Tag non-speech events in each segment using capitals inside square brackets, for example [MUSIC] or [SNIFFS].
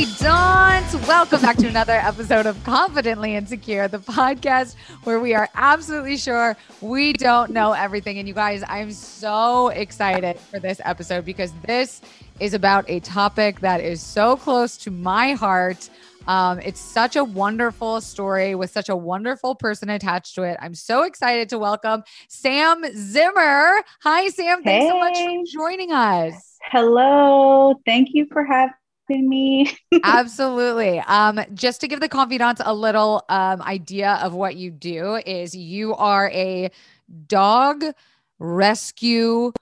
Confidants. Welcome back to another episode of Confidently Insecure, the podcast where we are absolutely sure we don't know everything. And you guys, I'm so excited for this episode because this is about a topic that is so close to my heart. Um, it's such a wonderful story with such a wonderful person attached to it. I'm so excited to welcome Sam Zimmer. Hi, Sam. Thanks so much for joining us. Hello. Thank you for having me. [LAUGHS] Absolutely. Um, just to give the confidants a little um, idea of what you do is you are a dog rescue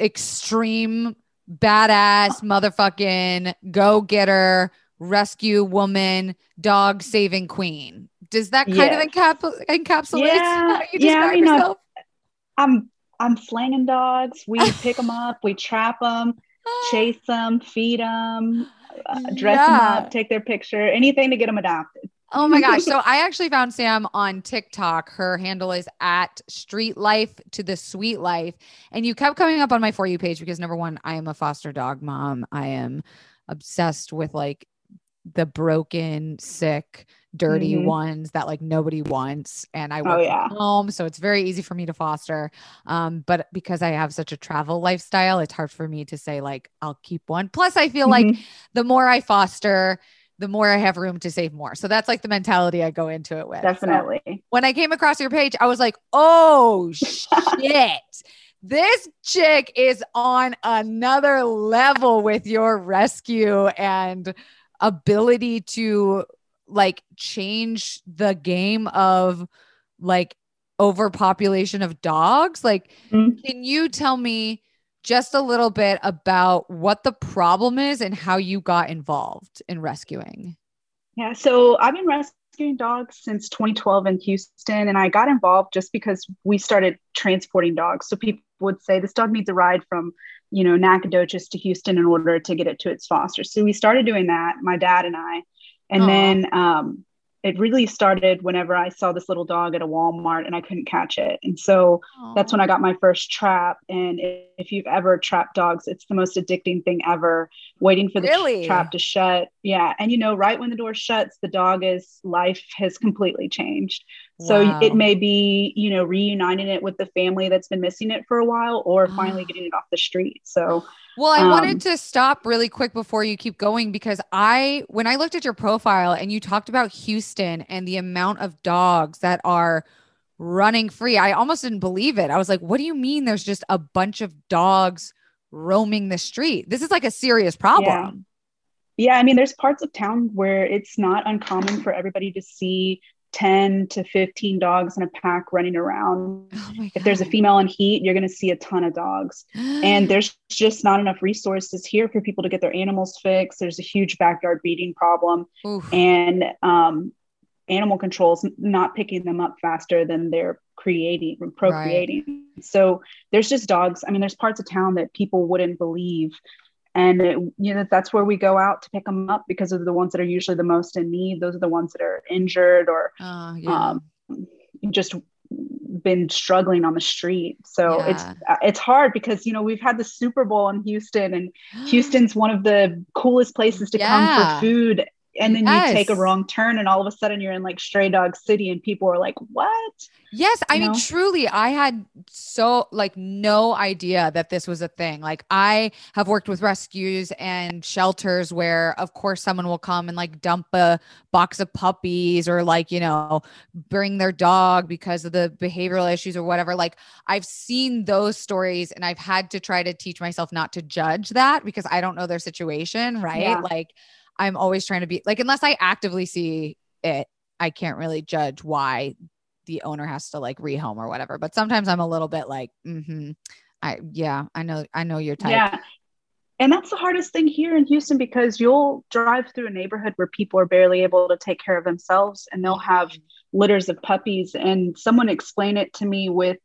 extreme badass motherfucking go-getter rescue woman dog saving queen. Does that kind Yes. of encap- encapsulate Yeah, you yeah, know. yourself? I'm I'm slanging dogs. We pick them up, we trap them, chase them, feed them, uh, dress them up, take their picture, anything to get them adopted. Oh my gosh. So [LAUGHS] I actually found Sam on TikTok. Her handle is at street life to the sweet life. And you kept coming up on my For You page because number one, I am a foster dog mom. I am obsessed with like the broken, sick, dirty Mhm. ones that like nobody wants. And I Oh, work from home. So it's very easy for me to foster. Um, but because I have such a travel lifestyle, it's hard for me to say like I'll keep one. Plus, I feel like Mhm. the more I foster, the more I have room to save more. So that's like the mentality I go into it with. So definitely. when I came across your page, I was like, oh shit. This chick is on another level with your rescue and ability to like change the game of like overpopulation of dogs. Like, Mhm. can you tell me just a little bit about what the problem is and how you got involved in rescuing? Yeah, so I've been rescuing dogs since 2012 in Houston, and I got involved just because we started transporting dogs. So people would say this dog needs a ride from, you know, Nacogdoches to Houston in order to get it to its foster. So we started doing that, my dad and I, and then um, it really started whenever I saw this little dog at a Walmart and I couldn't catch it, and so that's when I got my first trap. And if if you've ever trapped dogs, it's the most addicting thing ever. Waiting for the Really? trap to shut. Yeah. And you know, right when the door shuts, the dog is life has completely changed. So Wow. it may be, you know, reuniting it with the family that's been missing it for a while or finally getting it off the street. So Well, I Um, wanted to stop really quick before you keep going because I, when I looked at your profile and you talked about Houston and the amount of dogs that are running free, I almost didn't believe it. I was like, what do you mean there's just a bunch of dogs roaming the street? This is like a serious problem. yeah, I mean, there's parts of town where it's not uncommon for everybody to see 10 to 15 dogs in a pack running around. Oh If there's a female in heat, you're going to see a ton of dogs. and there's just not enough resources here for people to get their animals fixed. There's a huge backyard beating problem, Oof. and um, animal control's not picking them up faster than they're creating procreating. So there's just dogs. I mean, there's parts of town that people wouldn't believe. And it, you know that's where we go out to pick them up because of the ones that are usually the most in need. Those are the ones that are injured or Oh, yeah. um, just been struggling on the street. So it's Yeah. uh, it's hard because you know we've had the Super Bowl in Houston, and [GASPS] Houston's one of the coolest places to come for food. And then you take a wrong turn, and all of a sudden you're in like Stray Dog City, and people are like, "What?" Yes, I you mean know? truly I had so like no idea that this was a thing. Like I have worked with rescues and shelters where of course someone will come and like dump a box of puppies or like, you know, bring their dog because of the behavioral issues or whatever. Like I've seen those stories and I've had to try to teach myself not to judge that because I don't know their situation, right? Yeah. Like I'm always trying to be like unless I actively see it I can't really judge why the owner has to like rehome or whatever. But sometimes I'm a little bit like, mm-hmm. I yeah, I know I know your type. Yeah. And that's the hardest thing here in Houston because you'll drive through a neighborhood where people are barely able to take care of themselves and they'll have litters of puppies. And someone explained it to me with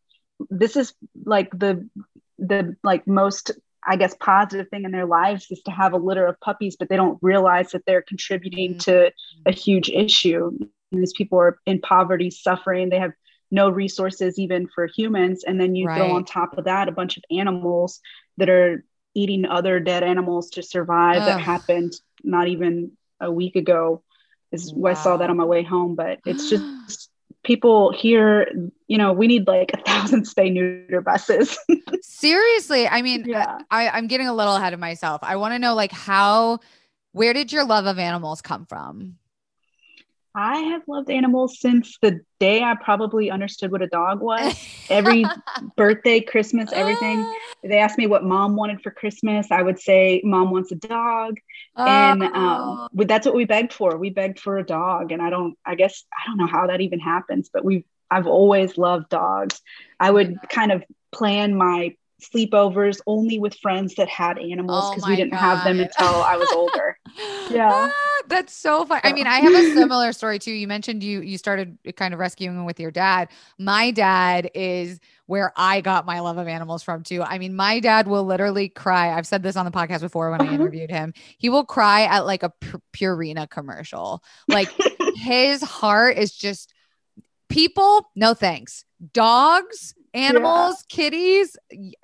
this is like the the like most I guess positive thing in their lives is to have a litter of puppies, but they don't realize that they're contributing mm-hmm. to a huge issue. And these people are in poverty, suffering. They have no resources even for humans. And then you right. throw on top of that a bunch of animals that are eating other dead animals to survive. Ugh. That happened not even a week ago. Is wow. I saw that on my way home, but it's just [GASPS] [SNIFFS] people here, you know, we need like a thousand spay neuter buses. [LAUGHS] Seriously. I mean, uh, yeah. I, I'm getting a little ahead of myself. I want to know like how, where did your love of animals come from? I have loved animals since the day I probably understood what a dog [LAUGHS] was. Every birthday, Christmas, everything. They asked me what mom wanted for Christmas. I would say, Mom wants a dog. Oh. And um, oh. that's what we begged for. We begged for a dog. And I don't, I guess, I don't know how that even happens, but we I've always loved dogs. I would kind of plan my sleepovers only with friends that had animals because oh we didn't God. have them until I was older. [LAUGHS] yeah. Ah, that's so fun. I mean, I have a [LAUGHS] similar story too. You mentioned you you started kind of rescuing with your dad. My dad is where I got my love of animals from too. I mean, my dad will literally cry. I've said this on the podcast before when I uh-huh. interviewed him. He will cry at like a Purina commercial. Like [LAUGHS] his heart is just people, no thanks. Dogs, animals, yeah. kitties,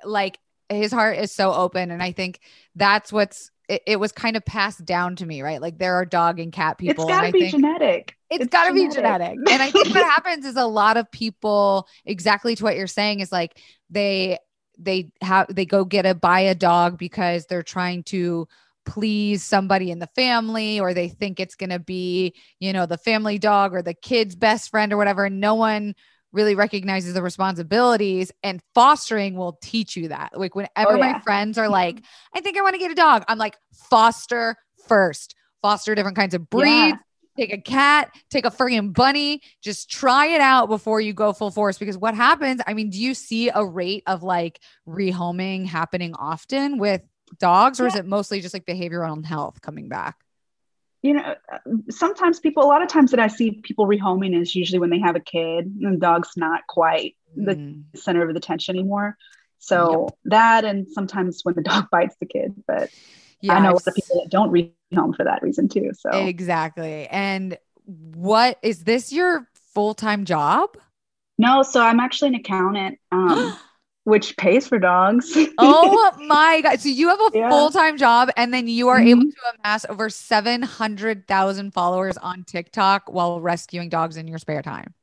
like his heart is so open. And I think that's what's it, it, was kind of passed down to me, right? Like there are dog and cat people. It's gotta be genetic. it's, it's gotta genetic. be genetic. And I think what [LAUGHS] happens is a lot of people, exactly to what you're saying, is like they they have they go get a buy a dog because they're trying to please somebody in the family or they think it's going to be you know the family dog or the kid's best friend or whatever and no one really recognizes the responsibilities and fostering will teach you that. Like whenever oh, yeah. my friends are [LAUGHS] like, I think I want to get a dog, I'm like, foster first, foster different kinds of breeds. Yeah. Take a cat, take a friggin' bunny, just try it out before you go full force. Because what happens, I mean, do you see a rate of like rehoming happening often with dogs, or yeah. is it mostly just like behavioral health coming back? You know, sometimes people, a lot of times that I see people rehoming is usually when they have a kid and the dog's not quite mm. the center of the attention anymore. So yep. that, and sometimes when the dog [LAUGHS] bites the kid, but yeah, I know a lot of people that don't rehome for that reason too. So exactly. And what is this your full time job? No, so I'm actually an accountant. Um, [GASPS] which pays for dogs. oh [LAUGHS] my god! So you have a yeah. full time job, and then you are mm-hmm. able to amass over seven hundred thousand followers on TikTok while rescuing dogs in your spare time.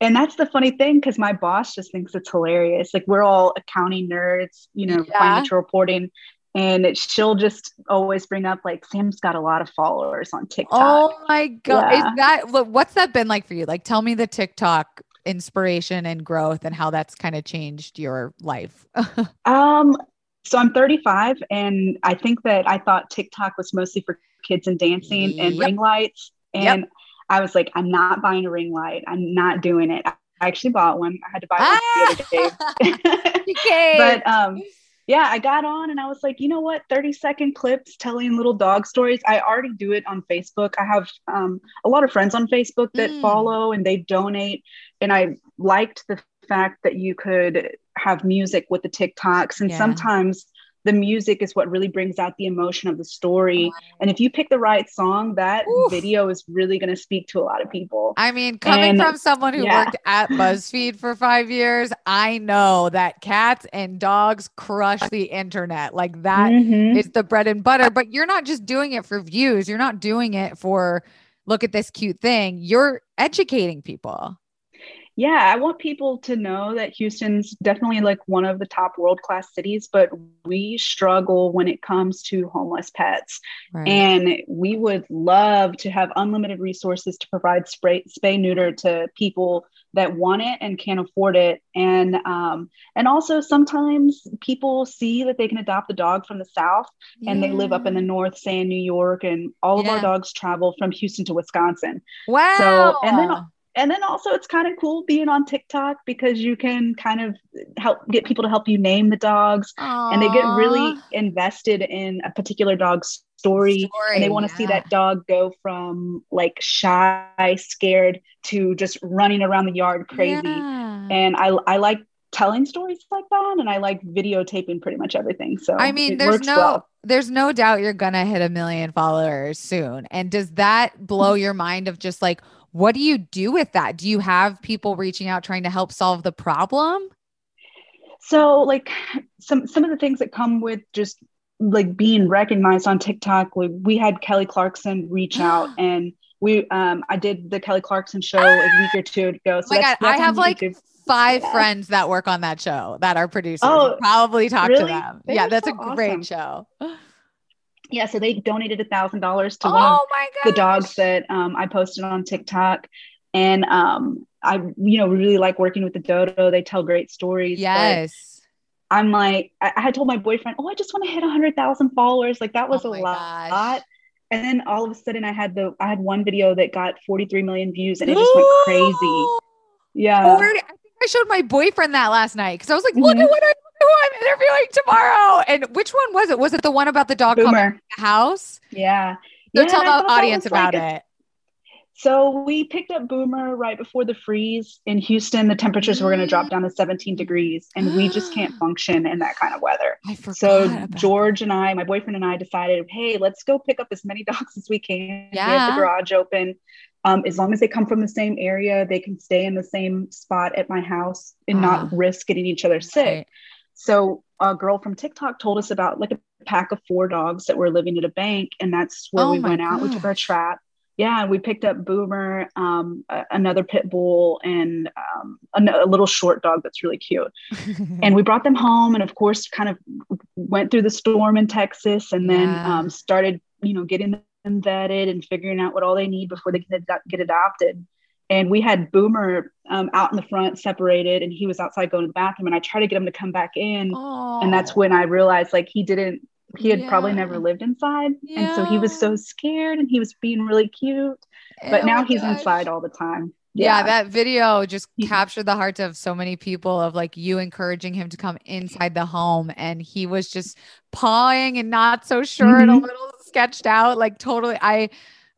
And that's the funny thing because my boss just thinks it's hilarious. Like we're all accounting nerds, you know, yeah. financial reporting, and it, she'll just always bring up like Sam's got a lot of followers on TikTok. Oh my god! Yeah. Is that what's that been like for you? Like, tell me the TikTok inspiration and growth and how that's kind of changed your life? [LAUGHS] um, so I'm 35 and I think that I thought TikTok was mostly for kids and dancing yep. and ring lights. And yep. I was like, I'm not buying a ring light. I'm not doing it. I actually bought one. I had to buy one ah! the other day. [LAUGHS] [LAUGHS] but um yeah, I got on and I was like, you know what? 30 second clips telling little dog stories. I already do it on Facebook. I have um, a lot of friends on Facebook that mm. follow and they donate. And I liked the fact that you could have music with the TikToks. And yeah. sometimes the music is what really brings out the emotion of the story. And if you pick the right song, that Oof. video is really going to speak to a lot of people. I mean, coming and, from someone who yeah. worked at BuzzFeed for five years, I know that cats and dogs crush the internet. Like that mm-hmm. is the bread and butter. But you're not just doing it for views, you're not doing it for look at this cute thing. You're educating people. Yeah, I want people to know that Houston's definitely like one of the top world class cities, but we struggle when it comes to homeless pets. Right. And we would love to have unlimited resources to provide spray, spay neuter to people that want it and can't afford it. And um, and also sometimes people see that they can adopt a dog from the south yeah. and they live up in the north, say in New York, and all of our dogs travel from Houston to Wisconsin. Wow. So and then and then also it's kind of cool being on TikTok because you can kind of help get people to help you name the dogs Aww. and they get really invested in a particular dog's story, story and they want to yeah. see that dog go from like shy, scared to just running around the yard crazy. Yeah. And I I like telling stories like that and I like videotaping pretty much everything. So I mean there's no well. there's no doubt you're gonna hit a million followers soon. And does that blow your mind of just like what do you do with that? Do you have people reaching out trying to help solve the problem? So like some some of the things that come with just like being recognized on TikTok, we, we had Kelly Clarkson reach [GASPS] out and we um I did the Kelly Clarkson show a [GASPS] week or two ago. So oh my God, I have like five yeah. friends that work on that show that are producers. Oh, probably talk really? to them. They're yeah, that's so a great awesome. show yeah, so they donated a thousand dollars to oh one of the dogs that um, I posted on TikTok, and um, I, you know, really like working with the Dodo. They tell great stories. Yes. I'm like, I, I had told my boyfriend, oh, I just want to hit a hundred thousand followers. Like that was oh a lot. Gosh. And then all of a sudden, I had the I had one video that got 43 million views, and it just went [GASPS] crazy. Yeah. 40, I think I showed my boyfriend that last night because I was like, look mm-hmm. at what I who I'm interviewing tomorrow. And which one was it? Was it the one about the dog the house? Yeah. So yeah, tell the audience about like a, it. So we picked up Boomer right before the freeze in Houston. The temperatures were going to drop down to 17 degrees, and we just can't [GASPS] function in that kind of weather. So George and I, my boyfriend and I, decided, hey, let's go pick up as many [LAUGHS] dogs as we can. Yeah. We have the garage open. Um, as long as they come from the same area, they can stay in the same spot at my house and not ah. risk getting each other sick. Right. So a girl from TikTok told us about like a pack of four dogs that were living at a bank, and that's where oh we went out. We took our trap. Yeah, And we picked up Boomer, um, a- another pit bull, and um, a, a, little short dog that's really cute. [LAUGHS] and we brought them home, and of course, kind of went through the storm in Texas, and then yeah. um, started, you know, getting them vetted and figuring out what all they need before they can ad- get adopted and we had Boomer um, out in the front separated and he was outside going to the bathroom and I tried to get him to come back in Aww. and that's when I realized like he didn't he had yeah. probably never lived inside yeah. and so he was so scared and he was being really cute but oh now he's gosh. inside all the time yeah. yeah. that video just captured the hearts of so many people of like you encouraging him to come inside the home and he was just pawing and not so sure mm-hmm. and a mm-hmm. little sketched out like totally i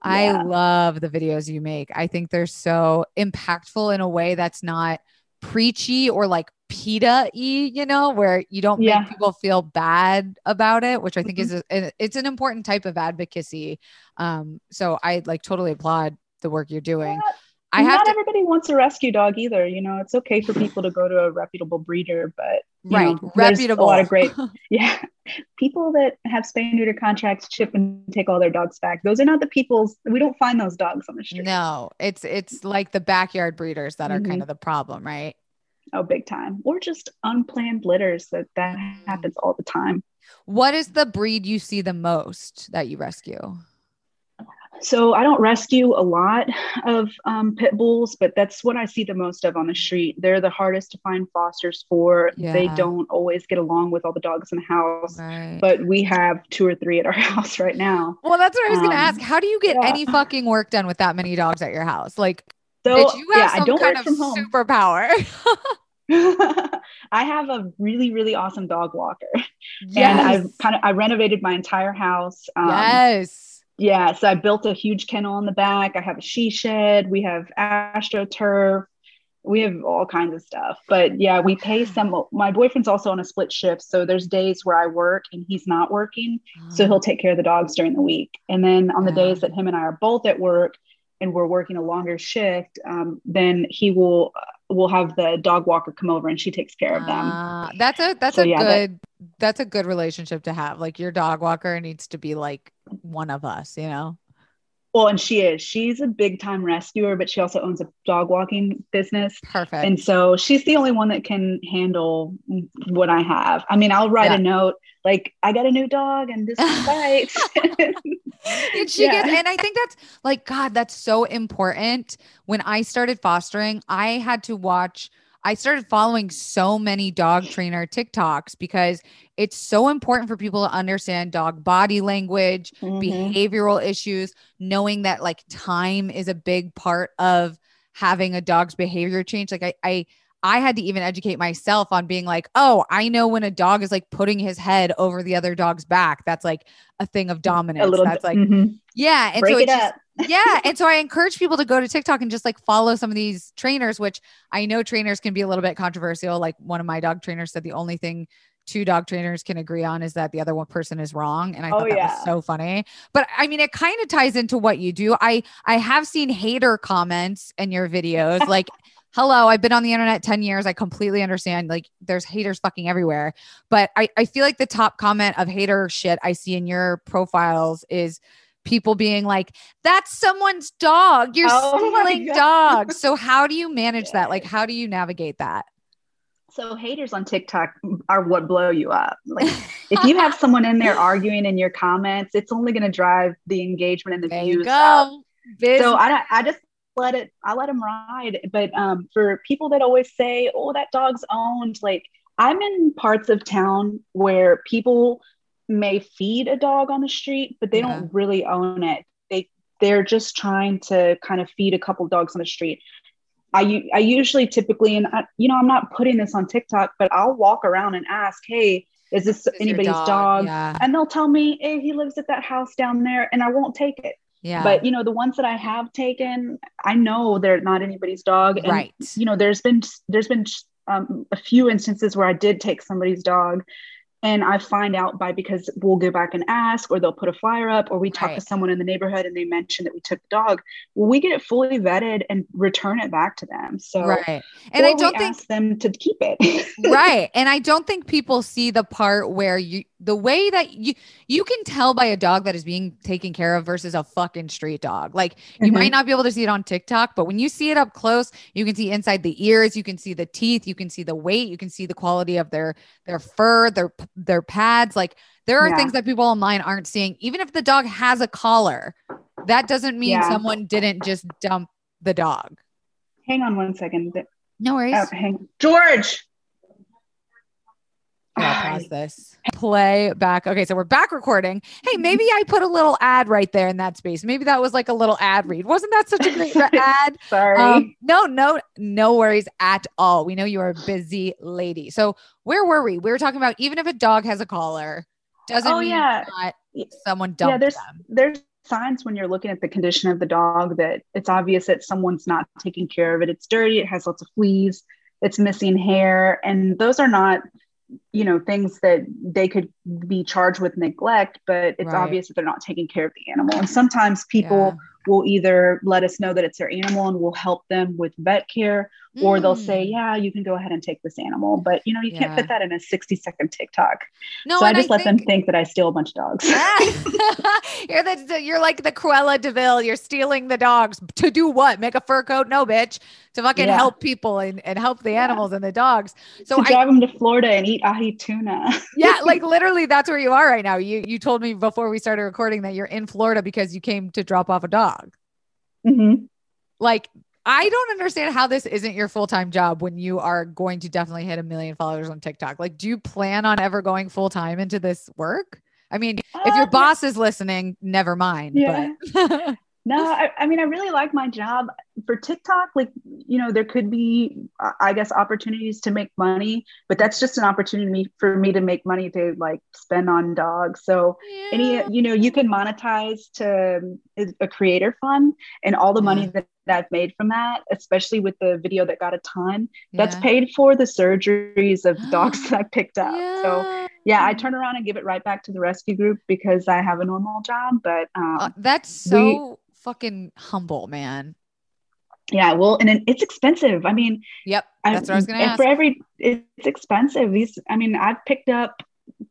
I love the videos you make. I think they're so impactful in a way that's not preachy or like PETA y, you know, where you don't yeah. make people feel bad about it, which I think mm-hmm. is a, it's an important type of advocacy. Um, so I like totally applaud the work you're doing. Yeah. I have not to, everybody wants a rescue dog either. You know, it's okay for people to go to a reputable breeder, but right, know, reputable. a lot of great, [LAUGHS] yeah, people that have spay neuter contracts chip and take all their dogs back. Those are not the people's. We don't find those dogs on the street. No, it's it's like the backyard breeders that are mm-hmm. kind of the problem, right? Oh, big time. Or just unplanned litters that that happens all the time. What is the breed you see the most that you rescue? So I don't rescue a lot of um, pit bulls, but that's what I see the most of on the street. They're the hardest to find fosters for. Yeah. They don't always get along with all the dogs in the house, right. but we have two or three at our [LAUGHS] house right now. Well, that's what I was um, going to ask. How do you get yeah. any fucking work done with that many dogs at your house? Like, so, did you have yeah, some kind of superpower? [LAUGHS] [LAUGHS] I have a really, really awesome dog walker. Yes. And I've kind of I renovated my entire house. Um, yes yeah, so I built a huge kennel in the back. I have a she shed. We have astroturf. We have all kinds of stuff. But yeah, we pay some. My boyfriend's also on a split shift, so there's days where I work and he's not working, so he'll take care of the dogs during the week. And then on the days that him and I are both at work and we're working a longer shift, um, then he will will have the dog walker come over and she takes care of them. Uh, that's a that's so, a yeah, good that, that's a good relationship to have. Like your dog walker needs to be like one of us, you know? Well, and she is. She's a big time rescuer, but she also owns a dog walking business. Perfect. And so she's the only one that can handle what I have. I mean, I'll write Yeah. a note like, I got a new dog and this one bites. and she Yeah. gets, and I think that's like, God, that's so important. When I started fostering, I had to watch, I started following so many dog trainer TikToks because it's so important for people to understand dog body language, Mhm. behavioral issues, knowing that like time is a big part of having a dog's behavior change. Like I, I, I had to even educate myself on being like, oh, I know when a dog is like putting his head over the other dog's back. That's like a thing of dominance. A little That's like, mhm. yeah. And break so it just, up. [LAUGHS] yeah. And so I encourage people to go to TikTok and just like follow some of these trainers, which I know trainers can be a little bit controversial. Like one of my dog trainers said the only thing two dog trainers can agree on is that the other one person is wrong. And I Oh, thought that yeah. was so funny. But I mean, it kind of ties into what you do. I I have seen hater comments in your videos like hello i've been on the internet 10 years. I completely understand like there's haters fucking everywhere. But i, I feel like the top comment of hater shit i see in your profiles is people being like that's someone's dog. You're Oh stealing dogs. So how do you [LAUGHS] manage that? Like how do you navigate that? So haters on TikTok are what blow you up. Like if you have [LAUGHS] someone in there arguing in your comments, it's only going to drive the engagement and the there views up. Biz- So I, don't- I just let it, I let them ride. But um, for people that always say, oh, that dog's owned, like I'm in parts of town where people may feed a dog on the street, but they Yeah. don't really own it. They, they're just trying to kind of feed a couple dogs on the street. I, I usually typically, and I, you know, I'm not putting this on TikTok, but I'll walk around and ask, hey, is this anybody's dog? yeah And they'll tell me, hey, he lives at that house down there, and I won't take it. Yeah. But you know, the ones that I have taken, I know they're not anybody's dog. And right. you know, there's been there's been um, a few instances where I did take somebody's dog, and I find out by because we'll go back and ask, or they'll put a flyer up, or we talk Right. to someone in the neighborhood and they mention that we took the dog. Well, we get it fully vetted and return it back to them. So, right and i don't think ask them to keep it. [LAUGHS] right and i don't think people see the part where you the way that you you can tell by a dog that is being taken care of versus a fucking street dog like you Mhm. might not be able to see it on tiktok but when you see it up close you can see inside the ears you can see the teeth you can see the weight you can see the quality of their their fur their their pads like there are Yeah. things that people online aren't seeing even if the dog has a collar that doesn't mean Yeah. someone didn't just dump the dog hang on one second. no worries Uh, hang- George. Here, I'll pause this. Play back. Okay, so we're back recording. Hey, maybe I put a little ad right there in that space. Maybe that was like a little ad read. Wasn't that such a great [LAUGHS] ad? Sorry. Um, no, no, no worries at all. We know you are a busy lady. So where were we? We were talking about even if a dog has a collar, doesn't Oh, mean yeah. someone dumped yeah, there's them. there's signs when you're looking at the condition of the dog that it's obvious that someone's not taking care of it. It's dirty, it has lots of fleas, it's missing hair, and those are not you know things that they could be charged with neglect but it's Right. obvious that they're not taking care of the animal and sometimes people will either let us know that it's their animal and we'll help them with vet care Yeah. or they'll say Mm. yeah you can go ahead and take this animal but you know you Yeah. can't fit that in a 60 second tiktok no, so i just let them think- think that i steal a bunch of dogs [LAUGHS] [LAUGHS] you're the you're like the Cruella de Vil. You're stealing the dogs to do what? Make a fur coat? No, bitch. To fucking Yeah. help people and, and help the Yeah. animals and the dogs. So to I drive them to Florida and eat ahi tuna. [LAUGHS] yeah, like literally that's where you are right now. You you told me before we started recording that you're in Florida because you came to drop off a dog. Mhm. Like I don't understand how this isn't your full-time job when you are going to definitely hit a million followers on TikTok. Like do you plan on ever going full-time into this work? I mean, if your Uh, boss is listening, never mind. Yeah. But [LAUGHS] No, I, I mean, I really like my job for TikTok. Like, you know, there could be, uh, I guess, opportunities to make money, but that's just an opportunity for me to make money to like spend on dogs. So, any, you know, you can monetize to a creator fund and all the money that I've made from that, especially with the video that got a ton, that's Yeah. paid for the surgeries of [GASPS] dogs that I picked up. So, Yeah. yeah, I turn around and give it right back to the rescue group because I have a normal job. But um, Uh, that's so fucking humble, man. Yeah, well, and it, it's expensive. I mean, Yep. I- That's what I was going to ask. For every, it's expensive. These, I mean, I've picked up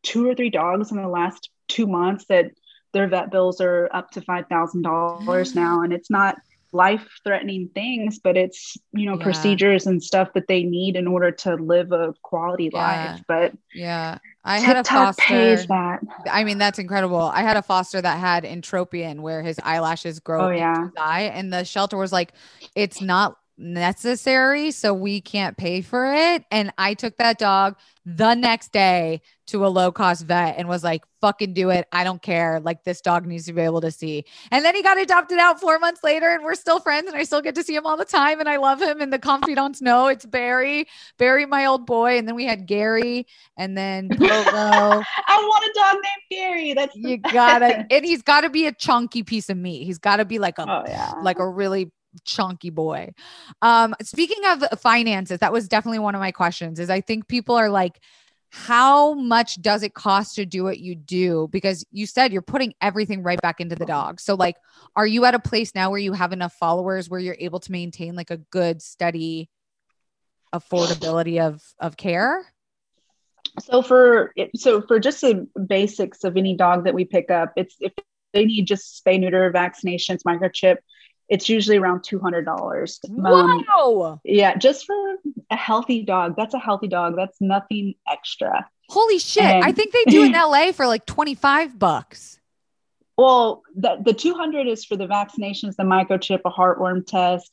two or three dogs in the last two months that their vet bills are up to five thousand dollars [GASPS] now, and it's not life threatening things, but it's you know yeah. procedures and stuff that they need in order to live a quality yeah. life. But yeah, I had a foster. That. I mean, that's incredible. I had a foster that had entropion, where his eyelashes grow oh, yeah. his eye, and the shelter was like, "It's not necessary, so we can't pay for it. And I took that dog the next day to a low cost vet and was like, fucking do it. I don't care. Like, this dog needs to be able to see. And then he got adopted out four months later, and we're still friends, and I still get to see him all the time. And I love him. And the confidants know it's Barry, Barry, my old boy. And then we had Gary, and then [LAUGHS] Pogo. I want a dog named Gary. That's you gotta, and he's got to be a chunky piece of meat. He's got to be like a, oh, yeah. like a really chunky boy. Um, speaking of finances, that was definitely one of my questions. Is I think people are like, how much does it cost to do what you do? Because you said you're putting everything right back into the dog. So, like, are you at a place now where you have enough followers where you're able to maintain like a good, steady affordability of of care? So for so for just the basics of any dog that we pick up, it's if they need just spay, neuter, vaccinations, microchip, it's usually around $200. Wow. Um, yeah, just for a healthy dog. That's a healthy dog. That's nothing extra. Holy shit. And, I think they do in [LAUGHS] LA for like 25 bucks. Well, the, the 200 is for the vaccinations, the microchip, a heartworm test,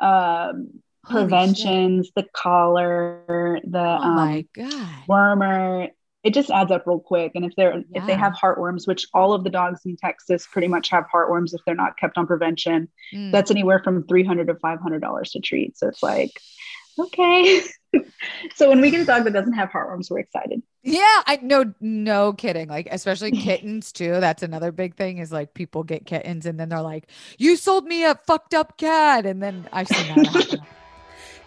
um, preventions, the collar, the oh um, my God. wormer it just adds up real quick. And if they're yeah. if they have heartworms, which all of the dogs in Texas pretty much have heartworms if they're not kept on prevention, mm. that's anywhere from three hundred to five hundred dollars to treat. So it's like, okay. [LAUGHS] so when we get a dog that doesn't have heartworms, we're excited. Yeah, I no no kidding. Like especially [LAUGHS] kittens too. That's another big thing is like people get kittens and then they're like, "You sold me a fucked up cat," and then I've seen that happen. [LAUGHS]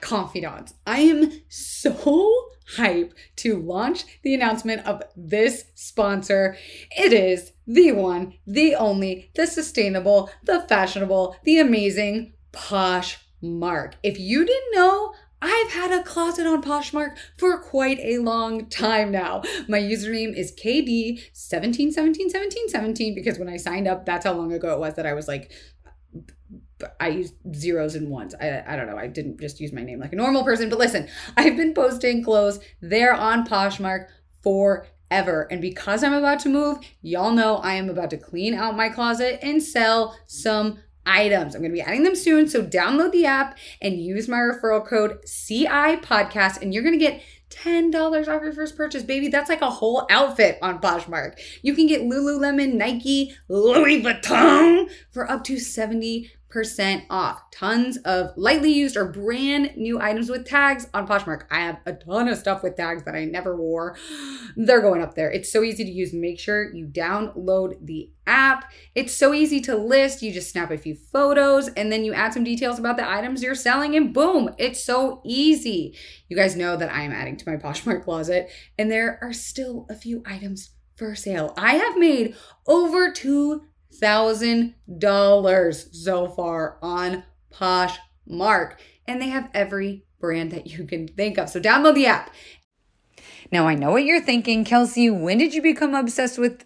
confidants. I am so hype to launch the announcement of this sponsor. It is the one, the only, the sustainable, the fashionable, the amazing Poshmark. If you didn't know, I've had a closet on Poshmark for quite a long time now. My username is KD17171717 because when I signed up, that's how long ago it was that I was like I use zeros and ones. I, I don't know. I didn't just use my name like a normal person. But listen, I've been posting clothes there on Poshmark forever. And because I'm about to move, y'all know I am about to clean out my closet and sell some items. I'm going to be adding them soon. So download the app and use my referral code CI podcast and you're going to get $10 off your first purchase, baby. That's like a whole outfit on Poshmark. You can get Lululemon, Nike, Louis Vuitton for up to 70 percent off. Tons of lightly used or brand new items with tags on Poshmark. I have a ton of stuff with tags that I never wore. [GASPS] They're going up there. It's so easy to use. Make sure you download the app. It's so easy to list. You just snap a few photos and then you add some details about the items you're selling, and boom, it's so easy. You guys know that I am adding to my [LAUGHS] Poshmark closet, and there are still a few items for sale. I have made over two $1,000 so far on Poshmark. And they have every brand that you can think of. So download the app. Now, I know what you're thinking, Kelsey. When did you become obsessed with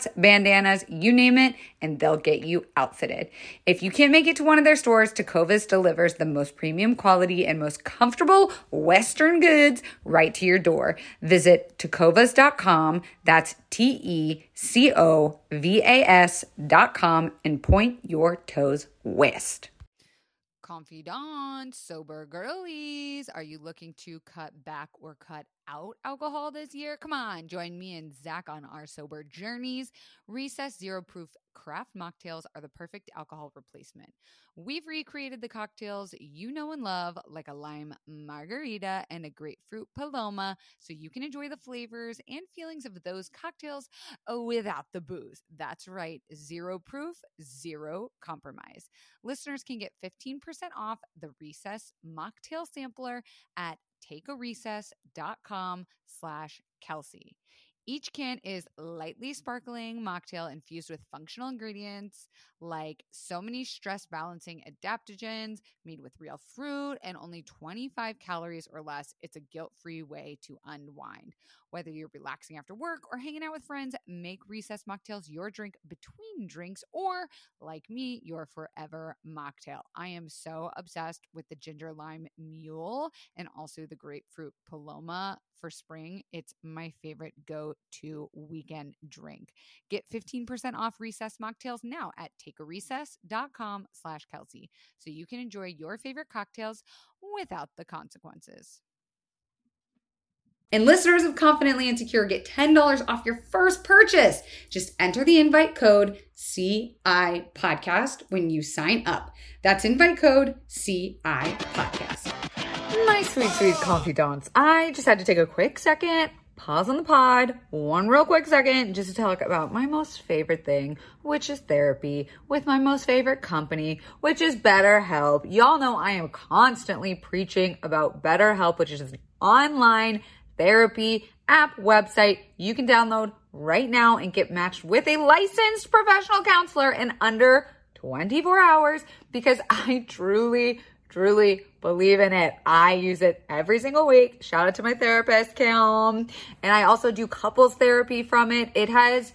hats, bandanas, you name it, and they'll get you outfitted. If you can't make it to one of their stores, Tecovas delivers the most premium quality and most comfortable Western goods right to your door. Visit tecovas.com. That's T E C O V A S.com and point your toes west. Confidants, sober girlies, are you looking to cut back or cut out alcohol this year? Come on, join me and Zach on our sober journeys. Recess Zero Proof craft mocktails are the perfect alcohol replacement. We've recreated the cocktails you know and love, like a lime margarita and a grapefruit paloma, so you can enjoy the flavors and feelings of those cocktails uh, without the booze. That's right, zero proof, zero compromise. Listeners can get 15% off the Recess mocktail sampler at takearecess.com slash Kelsey. Each can is lightly sparkling mocktail infused with functional ingredients like so many stress balancing adaptogens made with real fruit and only 25 calories or less. It's a guilt free way to unwind. Whether you're relaxing after work or hanging out with friends, make recess mocktails your drink between drinks or, like me, your forever mocktail. I am so obsessed with the ginger lime mule and also the grapefruit paloma for spring. It's my favorite go to weekend drink. Get 15% off recess mocktails now at takearecess.com slash Kelsey so you can enjoy your favorite cocktails without the consequences. And listeners of Confidently Insecure get $10 off your first purchase. Just enter the invite code CI podcast when you sign up. That's invite code CI podcast. My sweet, sweet confidants. I just had to take a quick second, pause on the pod, one real quick second, just to talk about my most favorite thing, which is therapy, with my most favorite company, which is BetterHelp. Y'all know I am constantly preaching about BetterHelp, which is an online therapy app website you can download right now and get matched with a licensed professional counselor in under 24 hours because I truly, truly believe in it. I use it every single week. Shout out to my therapist, Kim. And I also do couples therapy from it. It has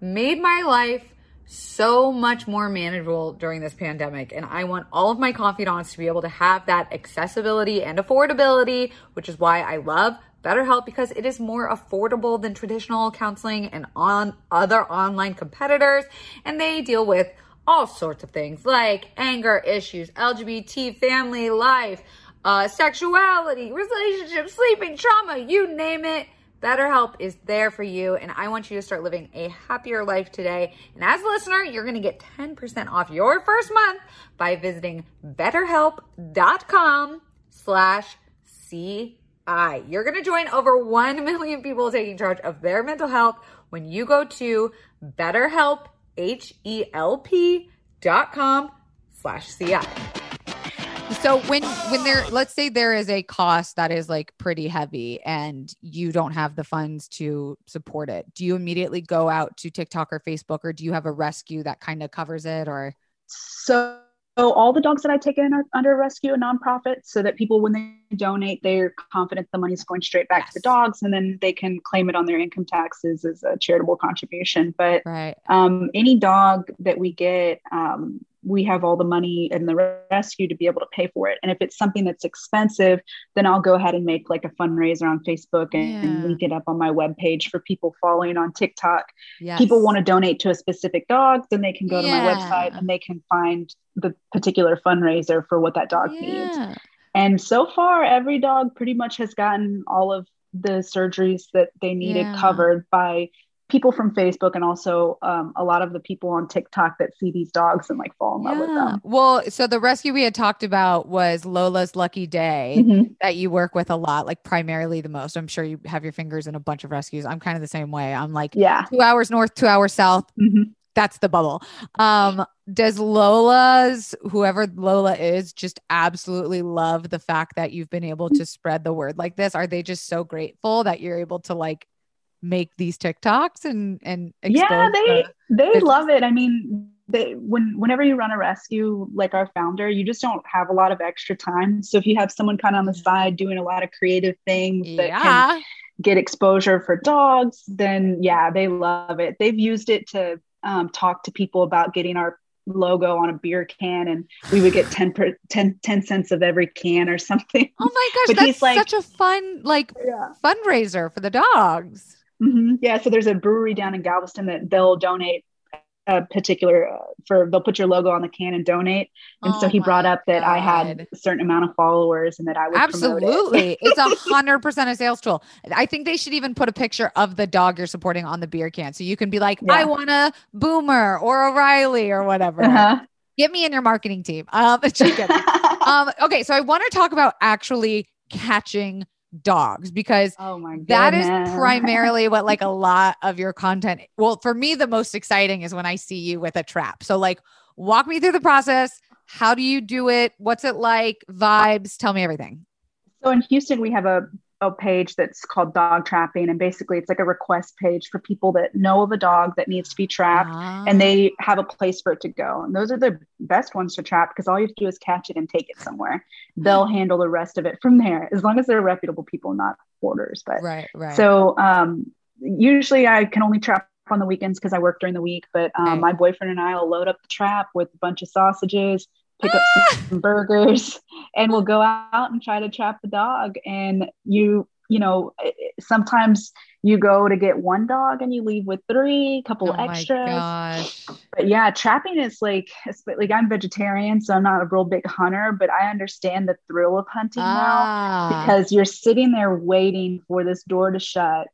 made my life so much more manageable during this pandemic. And I want all of my confidants to be able to have that accessibility and affordability, which is why I love BetterHelp because it is more affordable than traditional counseling and on other online competitors. And they deal with all sorts of things like anger issues, LGBT, family life, uh, sexuality, relationships, sleeping, trauma, you name it. BetterHelp is there for you, and I want you to start living a happier life today. And as a listener, you're going to get 10% off your first month by visiting betterhelp.com slash CI. You're going to join over 1 million people taking charge of their mental health when you go to BetterHelp, H-E-L-P dot com slash CI. So when when there let's say there is a cost that is like pretty heavy and you don't have the funds to support it, do you immediately go out to TikTok or Facebook or do you have a rescue that kind of covers it or so so all the dogs that I take in are under rescue, a nonprofit, so that people, when they donate, they're confident the money's going straight back yes. to the dogs, and then they can claim it on their income taxes as a charitable contribution. But right. um, any dog that we get, um, we have all the money in the rescue to be able to pay for it. And if it's something that's expensive, then I'll go ahead and make like a fundraiser on Facebook and, yeah. and link it up on my webpage for people following on TikTok. Yes. People want to donate to a specific dog, then they can go yeah. to my website and they can find the particular fundraiser for what that dog yeah. needs. And so far, every dog pretty much has gotten all of the surgeries that they needed covered by people from Facebook and also um, a lot of the people on TikTok that see these dogs and like fall in love with them. Well, so the rescue we had talked about was Lola's Lucky Day mm-hmm. that you work with a lot, like primarily the most. I'm sure you have your fingers in a bunch of rescues. I'm kind of the same way. I'm like, yeah, two hours north, two hours south. Mm-hmm. That's the bubble. Um, does Lola's, whoever Lola is, just absolutely love the fact that you've been able to spread the word like this? Are they just so grateful that you're able to like make these TikToks and and yeah, they the they business? love it. I mean, they when whenever you run a rescue like our founder, you just don't have a lot of extra time. So if you have someone kind of on the side doing a lot of creative things that yeah. can get exposure for dogs, then yeah, they love it. They've used it to um, talk to people about getting our logo on a beer can and we would get [SIGHS] 10, per, 10, 10 cents of every can or something. Oh my gosh, but that's like, such a fun like yeah. fundraiser for the dogs. Mm-hmm. Yeah, so there's a brewery down in Galveston that they'll donate a particular uh, for they'll put your logo on the can and donate. And oh so he brought up that God. I had a certain amount of followers and that I would absolutely. It. it's a [LAUGHS] hundred percent a sales tool. I think they should even put a picture of the dog you're supporting on the beer can, so you can be like, yeah. I want a Boomer or O'Reilly or whatever. Uh-huh. Get me in your marketing team. Um, [LAUGHS] [LAUGHS] um, okay, so I want to talk about actually catching dogs because oh my that is primarily what like a [LAUGHS] lot of your content well for me the most exciting is when i see you with a trap. So like walk me through the process. How do you do it? What's it like? Vibes? Tell me everything. So in houston we have a a page that's called dog trapping and basically it's like a request page for people that know of a dog that needs to be trapped ah. and they have a place for it to go. And those are the best ones to trap because all you have to do is catch it and take it somewhere. They'll handle the rest of it from there as long as they're reputable people not hoarders. But right right. so um usually i can only trap on the weekends because i work during the week but um, right. my boyfriend and i will load up the trap with a bunch of sausages pick up some burgers and we'll go out and try to trap the dog. And you you know sometimes you go to get one dog and you leave with three couple oh extras. but yeah trapping is like like i'm vegetarian so i'm not a real big hunter but i understand the thrill of hunting ah. now because you're sitting there waiting for this door to shut.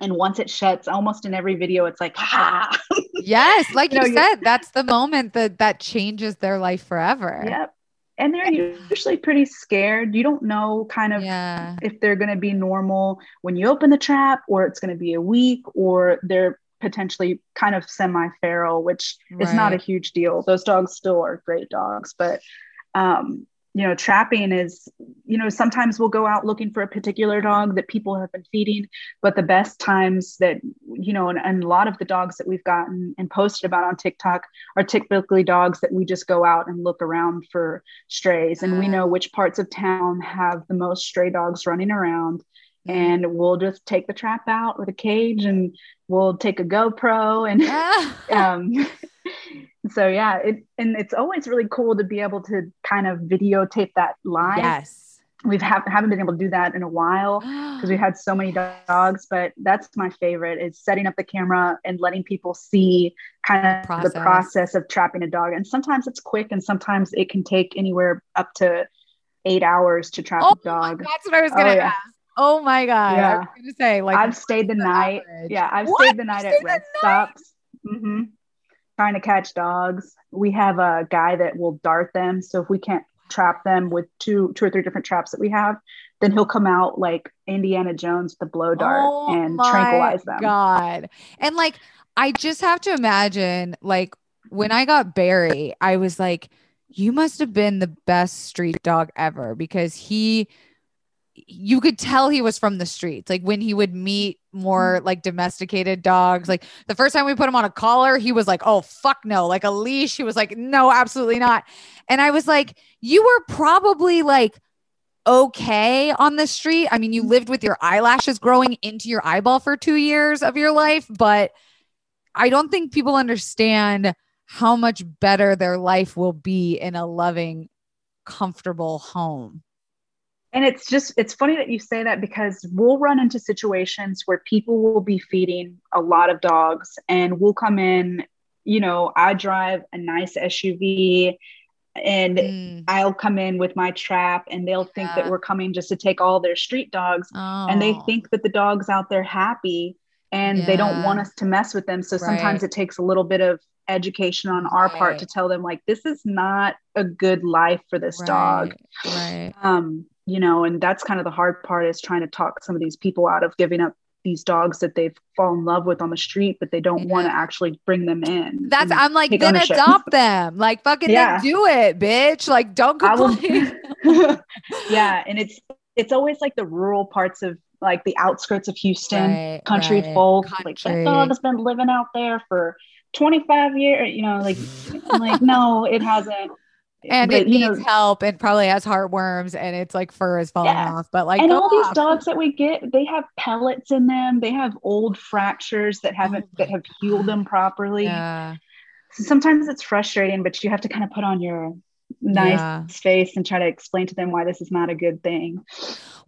And once it shuts almost in every video it's like ah yes like you, know, you said that's the moment that that changes their life forever. Yep. And they're usually pretty scared. You don't know kind of yeah. if they're going to be normal when you open the trap or it's going to be a week or they're potentially kind of semi-feral which right. is not a huge deal. Those dogs still are great dogs but um, you know, trapping is, you know, sometimes we'll go out looking for a particular dog that people have been feeding, but the best times that, you know, and, and, a lot of the dogs that we've gotten and posted about on TikTok are typically dogs that we just go out and look around for strays. And we know which parts of town have the most stray dogs running around. Mm-hmm. And we'll just take the trap out with a cage and we'll take a GoPro and [LAUGHS] um, [LAUGHS] so yeah it and it's always really cool to be able to kind of videotape that live yes we've have, haven't been able to do that in a while [GASPS] because we had so many dogs but that's my favorite is setting up the camera and letting people see kind of process. the process of trapping a dog and sometimes it's quick and sometimes it can take anywhere up to eight hours to trap oh, a dog that's what i was gonna oh, yeah. ask oh my god yeah. i was gonna say like i've stayed the night average. yeah i've what? stayed the night at rest stops mm-hmm trying to catch dogs. We have a guy that will dart them. So if we can't trap them with two two or three different traps that we have, then he'll come out like Indiana Jones the blow dart oh and tranquilize them. God. And like I just have to imagine like when I got Barry, I was like, you must have been the best street dog ever because he you could tell he was from the streets. Like when he would meet more mm. like domesticated dogs, like the first time we put him on a collar, he was like, oh, fuck no. Like a leash, he was like, no, absolutely not. And I was like, you were probably like, okay on the street. I mean, you lived with your eyelashes growing into your eyeball for two years of your life, but I don't think people understand how much better their life will be in a loving, comfortable home. And it's just, it's funny that you say that because we'll run into situations where people will be feeding a lot of dogs and we'll come in, you know, I drive a nice SUV and mm. I'll come in with my trap and they'll think yeah. that we're coming just to take all their street dogs. Oh. And they oh. think that the dog's out there happy and yeah. they don't want us to mess with them. So right. sometimes it takes a little bit of education on our right. part to tell them like this is not a good life for this right. dog. Right. Um you know and that's kind of the hard part is trying to talk some of these people out of giving up these dogs that they've fallen in love with on the street, but they don't yeah. want to actually bring them in. That's I'm like, then ownership. adopt them. Like fucking yeah. do it, bitch. Like don't complain. [LAUGHS] [LAUGHS] yeah. And it's it's always like the rural parts of like the outskirts of Houston, right, country right. folk. Country. Like that dog has been living out there for 25 years, you know, like like, no, it hasn't and but, it needs know- help and probably has heartworms and it's like fur is falling Yeah. off. But like and all these dogs that we get, they have pellets in them. They have old fractures that haven't my that have healed them properly. Yeah. So sometimes it's frustrating, but you have to kind of put on your nice Yeah. face and try to explain to them why this is not a good thing.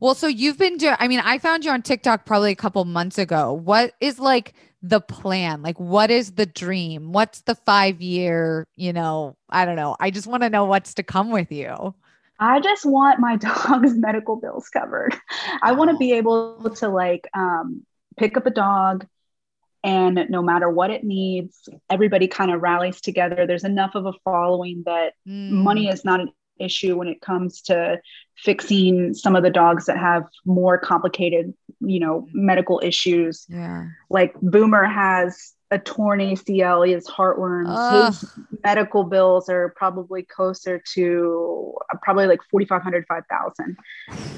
Well, so you've been doing, I mean, I found you on TikTok probably a couple months ago. What is like the plan? Like, what is the dream? What's the five year, you know, I don't know. I just want to know what's to come with you. I just want my [LAUGHS] dog's medical bills covered. I want to Oh. be able to like um, pick up a dog and no matter what it needs, everybody kind of rallies together. There's enough of a following that Mm, money is not an issue when it comes to fixing some of the dogs that have more complicated, you know, medical issues. Yeah. Like Boomer has a torn ACL, he has heartworms. Ugh. His medical bills are probably closer to uh, probably like 4,500, 5,000.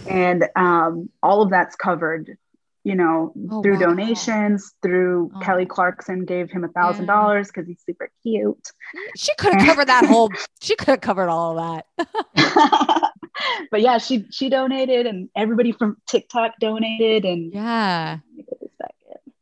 And um, all of that's covered, you know, Oh, through wow. donations, through Oh. Kelly Clarkson gave him a thousand dollars because he's super cute. She could have covered that [LAUGHS] whole, she could have covered all of that. [LAUGHS] but yeah, she she donated, and everybody from TikTok donated, and Yeah. Let me put this back in.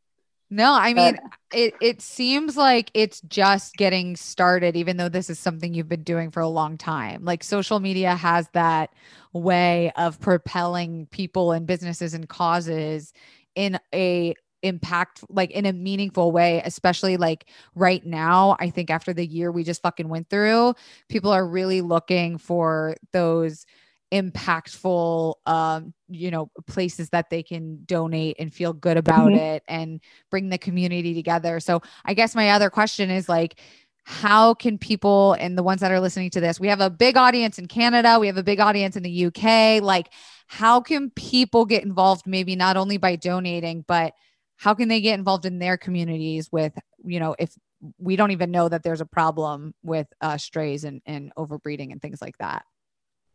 No, I But- mean, it, it seems like it's just getting started, even though this is something you've been doing for a long time. Like social media has that way of propelling people and businesses and causes in a impact like in a meaningful way especially like right now i think after the year we just fucking went through people are really looking for those impactful um you know places that they can donate and feel good about Mhm. it and bring the community together so i guess my other question is like how can people and the ones that are listening to this we have a big audience in canada we have a big audience in the uk like how can people get involved maybe not only by donating but how can they get involved in their communities with you know if we don't even know that there's a problem with uh, strays and, and overbreeding and things like that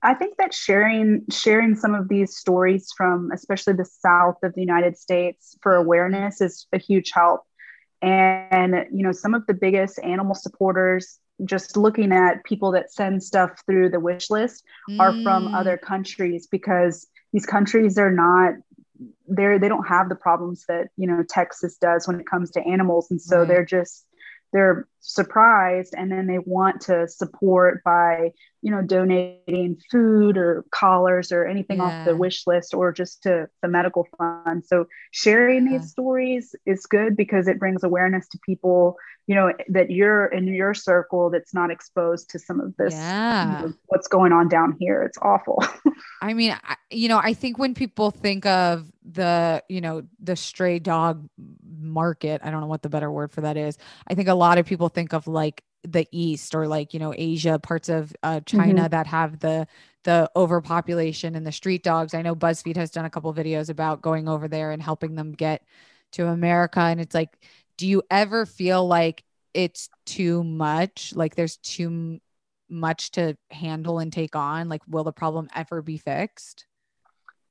I think that sharing sharing some of these stories from especially the south of the United States for awareness is a huge help. And you know, some of the biggest animal supporters just looking at people that send stuff through the wish list are from Mm, other countries because these countries are not they're they don't have the problems that you know Texas does when it comes to animals and so Right. they're just they're surprised and then they want to support by you know donating food or collars or anything off the wish list or just to the medical fund so sharing Yeah. these stories is good because it brings awareness to people you know that you're in your circle that's not exposed to some of this you Yeah. know, what's going on down here it's awful [LAUGHS] I mean, I, you know, I think when people think of the, you know, the stray dog market, I don't know what the better word for that is. I think a lot of people think of like the East or like, you know, Asia, parts of uh, China that have the the overpopulation and the street dogs. I know BuzzFeed has done a couple videos about going over there and helping them get to America. And it's like, do you ever feel like it's too much? Like there's too much to handle and take on? Like, will the problem ever be fixed?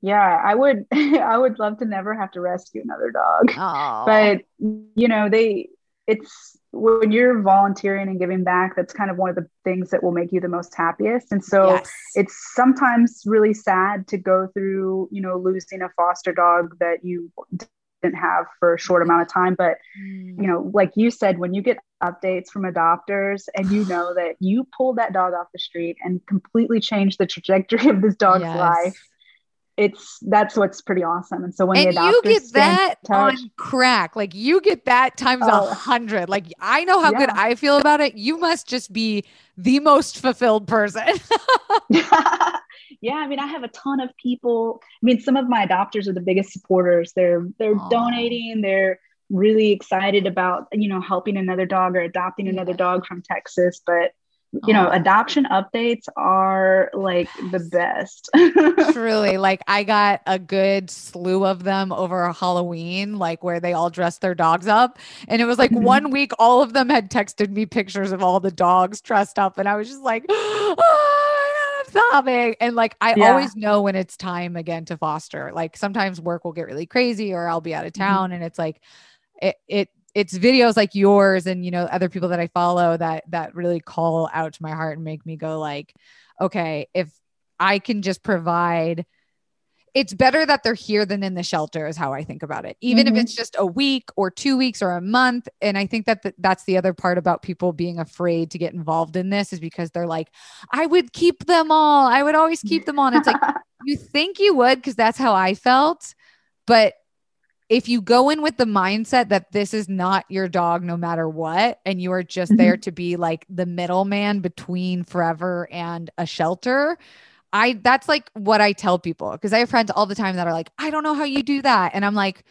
Yeah, I would [LAUGHS] I would love to never have to rescue another dog. Oh, But you know, they it's when you're volunteering and giving back, that's kind of one of the things that will make you the most happiest. And so yes. it's sometimes really sad to go through, you know, losing a foster dog that you didn't have for a short amount of time. But Mm, you know, like you said, when you get updates from adopters and you know that you pulled that dog off the street and completely changed the trajectory of this dog's yes. life, it's that's what's pretty awesome. And so when and the adopters you get that touch- on crack. Like you get that times a Oh. hundred. Like I know how good I feel about it. You must just be the most fulfilled person. [LAUGHS] [LAUGHS] yeah, I mean, I have a ton of people. I mean, some of my adopters are the biggest supporters. They're they're Aw. donating. They're really excited about you know helping another dog or adopting another dog from Texas. But you know, adoption updates are like the best. Truly, [LAUGHS] like I got a good slew of them over Halloween, like where they all dressed their dogs up. And it was like Mhm. one week, all of them had texted me pictures of all the dogs dressed up. And I was just like, [GASPS] oh, I'm sobbing. And like, I Yeah. always know when it's time again to foster. Like sometimes work will get really crazy or I'll be out of Mhm. town. And it's like, it, it it's videos like yours and you know other people that I follow that that really call out to my heart and make me go like, okay, if I can just provide it's better that they're here than in the shelter is how i think about it. Even mm-hmm. if it's just a week or two weeks or a month and i think that th- that's the other part about people being afraid to get involved in this is because they're like i would keep them all. I would always keep them on it's like [LAUGHS] you think you would because that's how i felt but if you go in with the mindset that this is not your dog no matter what and you are just mm-hmm. there to be like the middleman between forever and a shelter I that's like what I tell people because I have friends all the time that are like, I don't know how you do that. And I'm like,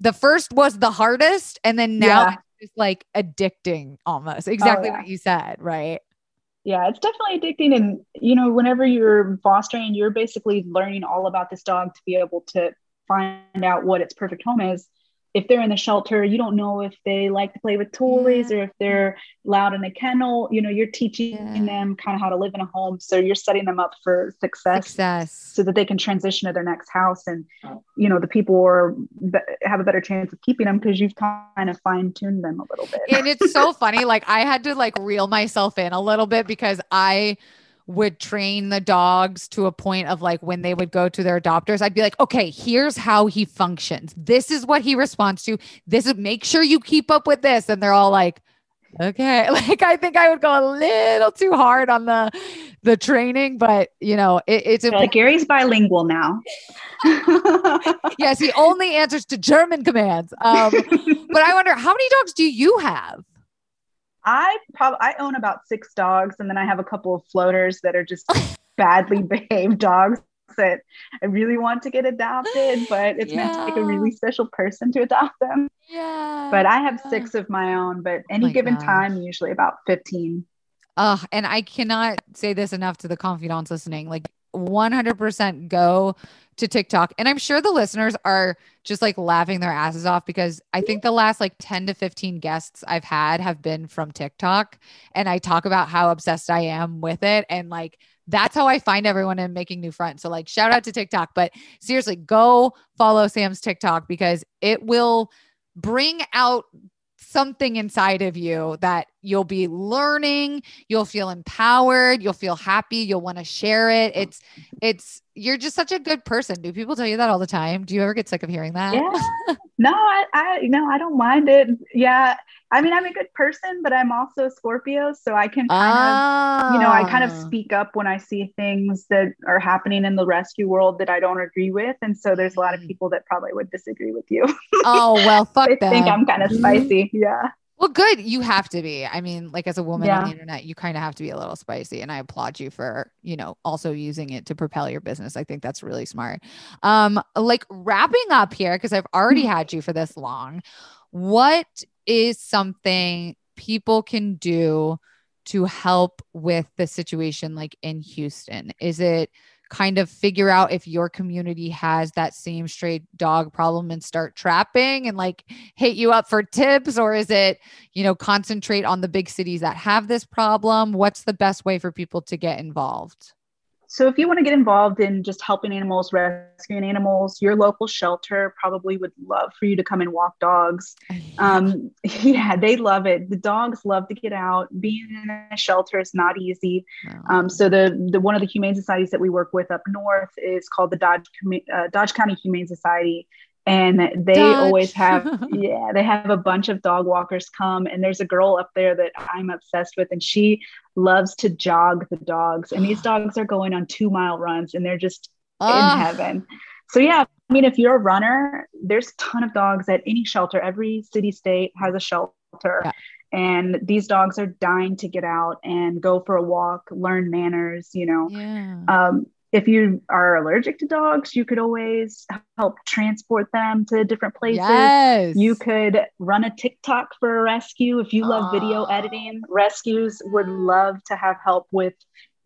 the first was the hardest, and then now yeah. it's just like addicting almost. Exactly oh, yeah. what you said, right? Yeah, it's definitely addicting. And you know, whenever you're fostering, you're basically learning all about this dog to be able to find out what its perfect home is if they're in the shelter, you don't know if they like to play with toys yeah. or if they're loud in a kennel. You know, you're teaching yeah. them kind of how to live in a home. So you're setting them up for success, success, so that they can transition to their next house. And, you know, the people are have a better chance of keeping them because you've kind of fine tuned them a little bit. And it's so funny. Like I had to like reel myself in a little bit because I, would train the dogs to a point of like when they would go to their adopters, I'd be like, okay, here's how he functions. This is what he responds to. This is make sure you keep up with this. And they're all like, okay. [LAUGHS] Like I think I would go a little too hard on the the training, but you know, it, it's like Gary's bilingual now. [LAUGHS] yes, he only answers to German commands. Um, [LAUGHS] but I wonder how many dogs do you have? I probably I own about six dogs, and then I have a couple of floaters that are just [LAUGHS] badly behaved dogs that I really want to get adopted, [GASPS] but it's yeah. meant to take a really special person to adopt them. Yeah. But I have six of my own, but any oh given gosh. time, usually about 15. Uh, and I cannot say this enough to the confidants listening. Like 100% go to TikTok. And I'm sure the listeners are just like laughing their asses off because I think the last like 10 to 15 guests I've had have been from TikTok. And I talk about how obsessed I am with it. And like, that's how I find everyone and making new friends. So, like, shout out to TikTok. But seriously, go follow Sam's TikTok because it will bring out something inside of you that you'll be learning you'll feel empowered you'll feel happy you'll want to share it it's it's you're just such a good person do people tell you that all the time do you ever get sick of hearing that yeah no i i no i don't mind it yeah I mean, I'm a good person, but I'm also Scorpio, so I can kind oh. of, you know, I kind of ah. speak up when I see things that are happening in the rescue world that I don't agree with, and so there's a lot of mm. people that probably would disagree with you. Oh well, [LAUGHS] fuck I think I'm kind of mm-hmm. spicy. Yeah. Well, good. You have to be. I mean, like as a woman yeah. on the internet, you kind of have to be a little spicy. And I applaud you for, you know, also using it to propel your business. I think that's really smart. Um, like wrapping up here, because I've already had you for this long. What is something people can do to help with the situation like in Houston? Is it kind of figure out if your community has that same stray dog problem and start trapping and like hit you up for tips? Or is it you know concentrate on the big cities that have this problem? What's the best way for people to get involved so if you want to get involved in just helping animals, rescuing animals, your local shelter probably would love for you to come and walk dogs. Um, [LAUGHS] yeah, they love it. The dogs love to get out. Being in a shelter is not easy. Um, so the, the one of the humane societies that we work with up north is called the Dodge uh, Dodge County Humane Society, and they Dodge. always have [LAUGHS] yeah they have a bunch of dog walkers come and there's a girl up there that i'm obsessed with and she loves to jog the dogs and these [GASPS] dogs are going on two mile runs and they're just in heaven so yeah i mean if you're a runner there's a ton of dogs at any shelter every city state has a shelter yeah. and these dogs are dying to get out and go for a walk learn manners you know yeah. um, if you are allergic to dogs, you could always help transport them to different places. Yes. You could run a TikTok for a rescue. If you love video editing, rescues would love to have help with,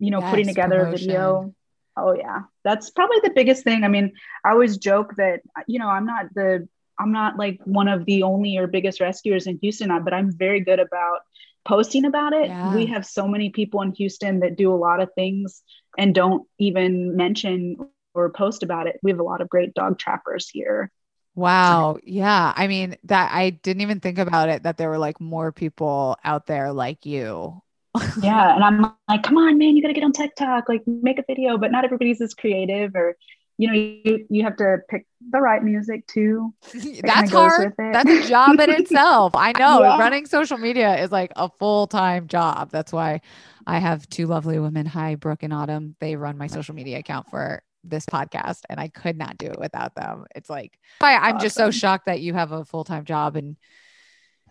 you know, yes, putting together promotion. a video. Oh yeah. That's probably the biggest thing. I mean, I always joke that, you know, I'm not the I'm not like one of the only or biggest rescuers in Houston, but I'm very good about posting about it. Yeah. We have so many people in Houston that do a lot of things and don't even mention or post about it. We have a lot of great dog trappers here. Wow. Yeah. I mean, that I didn't even think about it that there were like more people out there like you. [LAUGHS] yeah. And I'm like, come on, man, you got to get on TikTok, like make a video, but not everybody's as creative or, you know, you, you have to pick the right music too. [LAUGHS] That's hard. That's a job in [LAUGHS] itself. I know yeah. running social media is like a full time job. That's why I have two lovely women. Hi, Brooke and Autumn. They run my social media account for this podcast and I could not do it without them. It's like I, am awesome. just so shocked that you have a full-time job and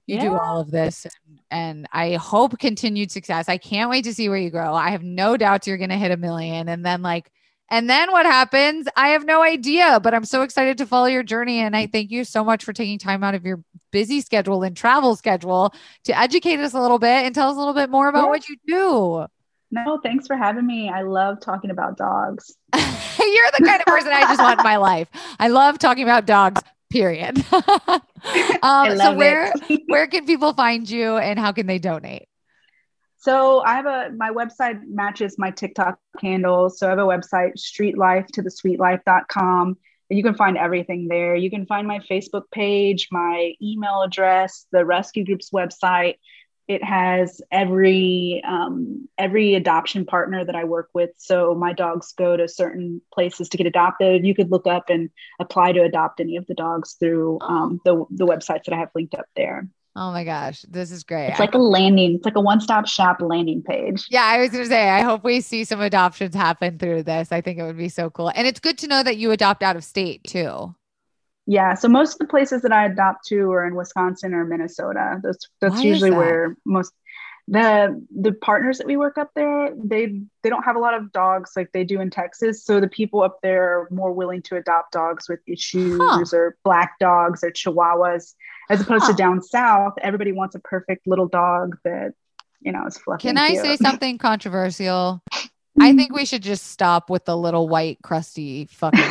you yeah. do all of this and, and, I hope continued success. I can't wait to see where you grow. I have no doubts you're going to hit a million and then like and then what happens? I have no idea, but I'm so excited to follow your journey and I thank you so much for taking time out of your busy schedule and travel schedule to educate us a little bit and tell us a little bit more about yeah. what you do. No, thanks for having me. I love talking about dogs. [LAUGHS] You're the kind of person I just want in my life. I love talking about dogs. Period. [LAUGHS] [LAUGHS] um, so where where can people find you and how can they donate? So I have a my website matches my TikTok handle. So I have a website, streetlife to the sweetlife.com. You can find everything there. You can find my Facebook page, my email address, the rescue group's website it has every um, every adoption partner that I work with. So my dogs go to certain places to get adopted. You could look up and apply to adopt any of the dogs through um, the the websites that I have linked up there. Oh my gosh, this is great. It's like a landing, it's like a one-stop shop landing page. Yeah, I was gonna say, I hope we see some adoptions happen through this. I think it would be so cool. And it's good to know that you adopt out of state too. Yeah, so most of the places that I adopt to are in Wisconsin or Minnesota. That's that's Why usually that? where most the the partners that we work up there they they don't have a lot of dogs like they do in Texas. So the people up there are more willing to adopt dogs with issues huh. or black dogs or chihuahuas, as opposed huh. to down south. Everybody wants a perfect little dog that you know is fluffy. Can I cute. say [LAUGHS] something controversial? I think we should just stop with the little white crusty fucking [LAUGHS]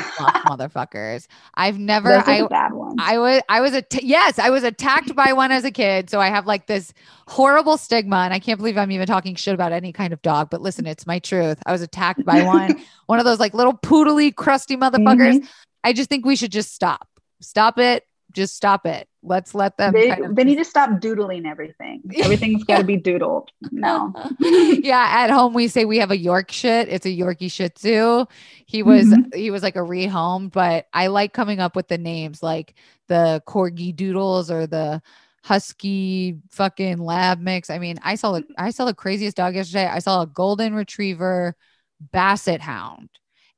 motherfuckers. I've never Those I bad ones. I was I was a yes, I was attacked by one as a kid, so I have like this horrible stigma and I can't believe I'm even talking shit about any kind of dog, but listen, it's my truth. I was attacked by one, [LAUGHS] one of those like little poodly crusty motherfuckers. Mm-hmm. I just think we should just stop. Stop it. Just stop it. Let's let them. They, kind of they need to stop doodling everything. [LAUGHS] Everything's got to be doodled. No. [LAUGHS] yeah, at home we say we have a York shit. It's a Yorkie Shih Tzu. He was mm-hmm. he was like a rehome, but I like coming up with the names like the Corgi Doodles or the husky fucking lab mix. I mean, I saw the I saw the craziest dog yesterday. I saw a golden retriever basset hound.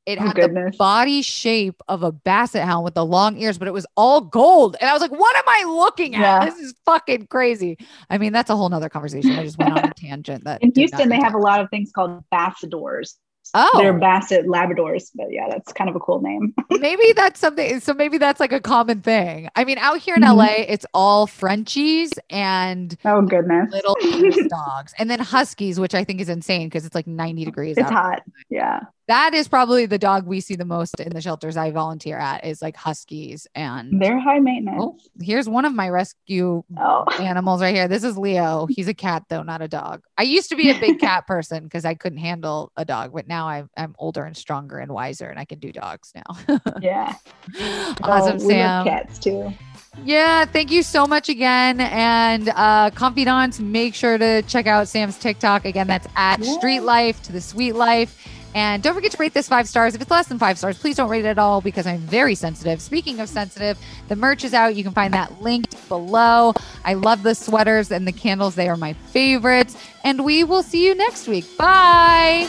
It oh, had goodness. the body shape of a basset hound with the long ears, but it was all gold. And I was like, what am I looking at? Yeah. This is fucking crazy. I mean, that's a whole nother conversation. I just went on a [LAUGHS] tangent that in Houston, they have a lot of things called bassadors. Oh, they're Basset Labradors, but yeah, that's kind of a cool name. [LAUGHS] maybe that's something. So maybe that's like a common thing. I mean, out here in mm-hmm. LA, it's all Frenchies and oh goodness, little [LAUGHS] dogs, and then Huskies, which I think is insane because it's like ninety degrees. It's hot. Yeah that is probably the dog we see the most in the shelters I volunteer at is like huskies and they're high maintenance. Oh, here's one of my rescue oh. animals right here. This is Leo. He's a cat though, not a dog. I used to be a big [LAUGHS] cat person because I couldn't handle a dog, but now I'm, I'm older and stronger and wiser and I can do dogs now. [LAUGHS] yeah. Awesome, oh, Sam. cats too. Yeah, thank you so much again. And uh confidants, make sure to check out Sam's TikTok. Again, that's at yeah. Street Life to the Sweet Life. And don't forget to rate this five stars. If it's less than five stars, please don't rate it at all because I'm very sensitive. Speaking of sensitive, the merch is out. You can find that linked below. I love the sweaters and the candles, they are my favorites. And we will see you next week. Bye.